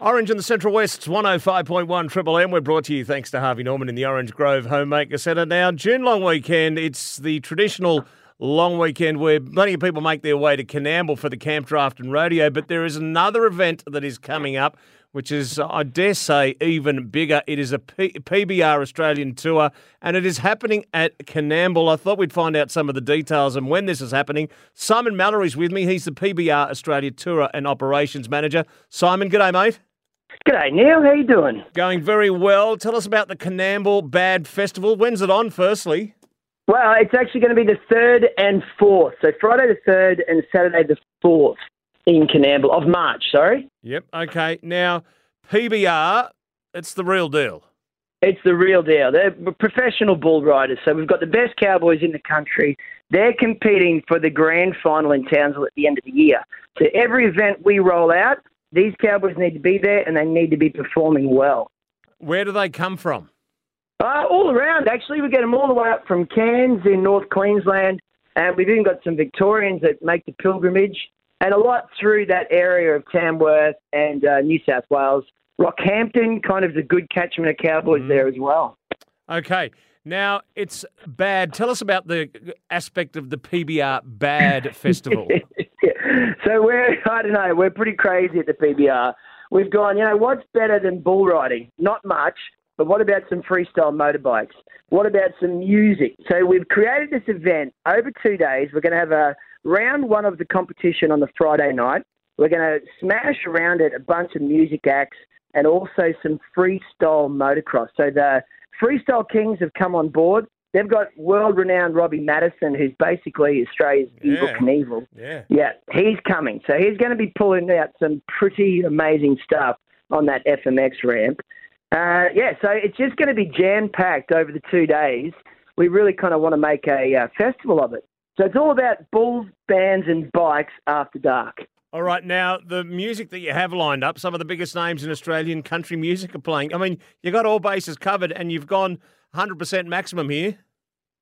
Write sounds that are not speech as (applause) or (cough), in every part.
Orange in the Central West's 105.1 Triple M. We're brought to you thanks to Harvey Norman in the Orange Grove Homemaker Centre. Now, June long weekend, it's the traditional long weekend where plenty of people make their way to Coonamble for the camp draft and rodeo, but there is another event that is coming up which is, I dare say, even bigger. It is a P- PBR Australian tour, and it is happening at Coonamble. I thought we'd find out some of the details and when this is happening. Simon Mallory's with me. He's the PBR Australia Tour and Operations Manager. Simon, g'day, mate. G'day, Neil. How are you doing? Going very well. Tell us about the Coonamble Bad Festival. When's it on, firstly? Well, it's actually going to be the 3rd and 4th. So Friday the 3rd and Saturday the 4th in Coonamble of March. Sorry. Yep. Okay. Now, PBR, it's the real deal. It's the real deal. They're professional bull riders. So we've got the best cowboys in the country. They're competing for the grand final in Townsville at the end of the year. So every event we roll out, these cowboys need to be there and they need to be performing well. Where do they come from? Uh, all around, actually. We get them all the way up from Cairns in North Queensland, and we've even got some Victorians that make the pilgrimage and a lot through that area of Tamworth and uh, New South Wales. Rockhampton, kind of the good catchment of cowboys mm. there as well. Okay. Now, it's bad. Tell us about the aspect of the PBR Bad (laughs) Festival. so we're, (laughs) I don't know, we're pretty crazy at the PBR. We've gone, you know, what's better than bull riding? Not much, but what about some freestyle motorbikes? What about some music? So we've created this event over two days. We're going to have a round one of the competition on the Friday night. We're going to smash around it a bunch of music acts and also some freestyle motocross. So the Freestyle Kings have come on board. They've got world renowned Robbie Maddison, who's basically Australia's yeah. Evel Knievel. Yeah. Yeah, he's coming. So he's going to be pulling out some pretty amazing stuff on that FMX ramp. Uh, yeah, so it's just going to be jam packed over the two days. We really kind of want to make a uh, festival of it. So it's all about bulls, bands, and bikes after dark. All right, now the music that you have lined up, some of the biggest names in Australian country music are playing. I mean, you got all bases covered, and you've gone 100% maximum here.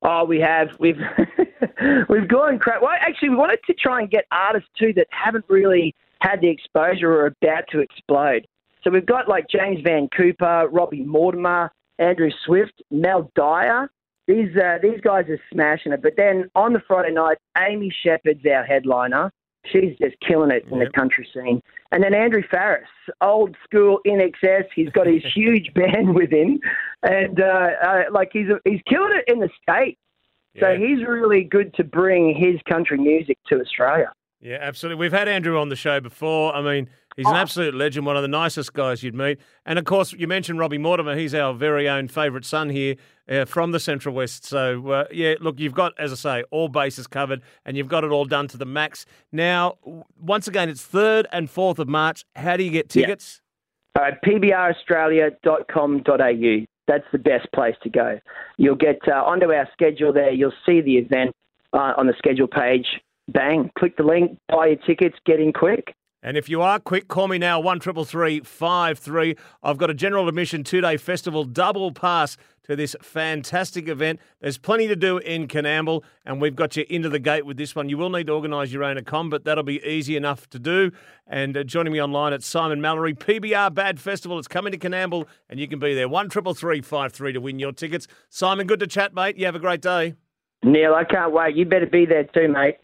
Oh, we have. We've (laughs) we've gone crap. Well, actually, we wanted to try and get artists too that haven't really had the exposure or are about to explode. So we've got like James Van Cooper, Robbie Mortimer, Andrew Swift, Mel Dyer. These uh, these guys are smashing it. But then on the Friday night, Amy Sheppard's our headliner. She's just killing it in yep. the country scene. And then Andrew Farriss, old school INXS. He's got his (laughs) huge band with him, and uh, uh, like he's he's killing it in the states. So yeah. he's really good to bring his country music to Australia. Yeah, absolutely. We've had Andrew on the show before. I mean, He's an oh. absolute legend, one of the nicest guys you'd meet. And of course, you mentioned Robbie Mortimer. He's our very own favourite son here uh, from the Central West. So, uh, yeah, look, you've got, as I say, all bases covered and you've got it all done to the max. Now, once again, it's 3rd and 4th of March. How do you get tickets? Yeah. Uh, pbraustralia.com.au. That's the best place to go. You'll get uh, onto our schedule there. You'll see the event uh, on the schedule page. Bang, click the link, buy your tickets, get in quick. And if you are quick, call me now, one triple three five three. I've got a general admission two-day festival double pass to this fantastic event. There's plenty to do in Coonamble, and we've got you into the gate with this one. You will need to organise your own accom, but that'll be easy enough to do. And uh, joining me online at Simon Mallory, PBR Bad Festival. It's coming to Coonamble, and you can be there. One triple three five three to win your tickets. Simon, good to chat, mate. You have a great day. Neil, I can't wait. You better be there too, mate.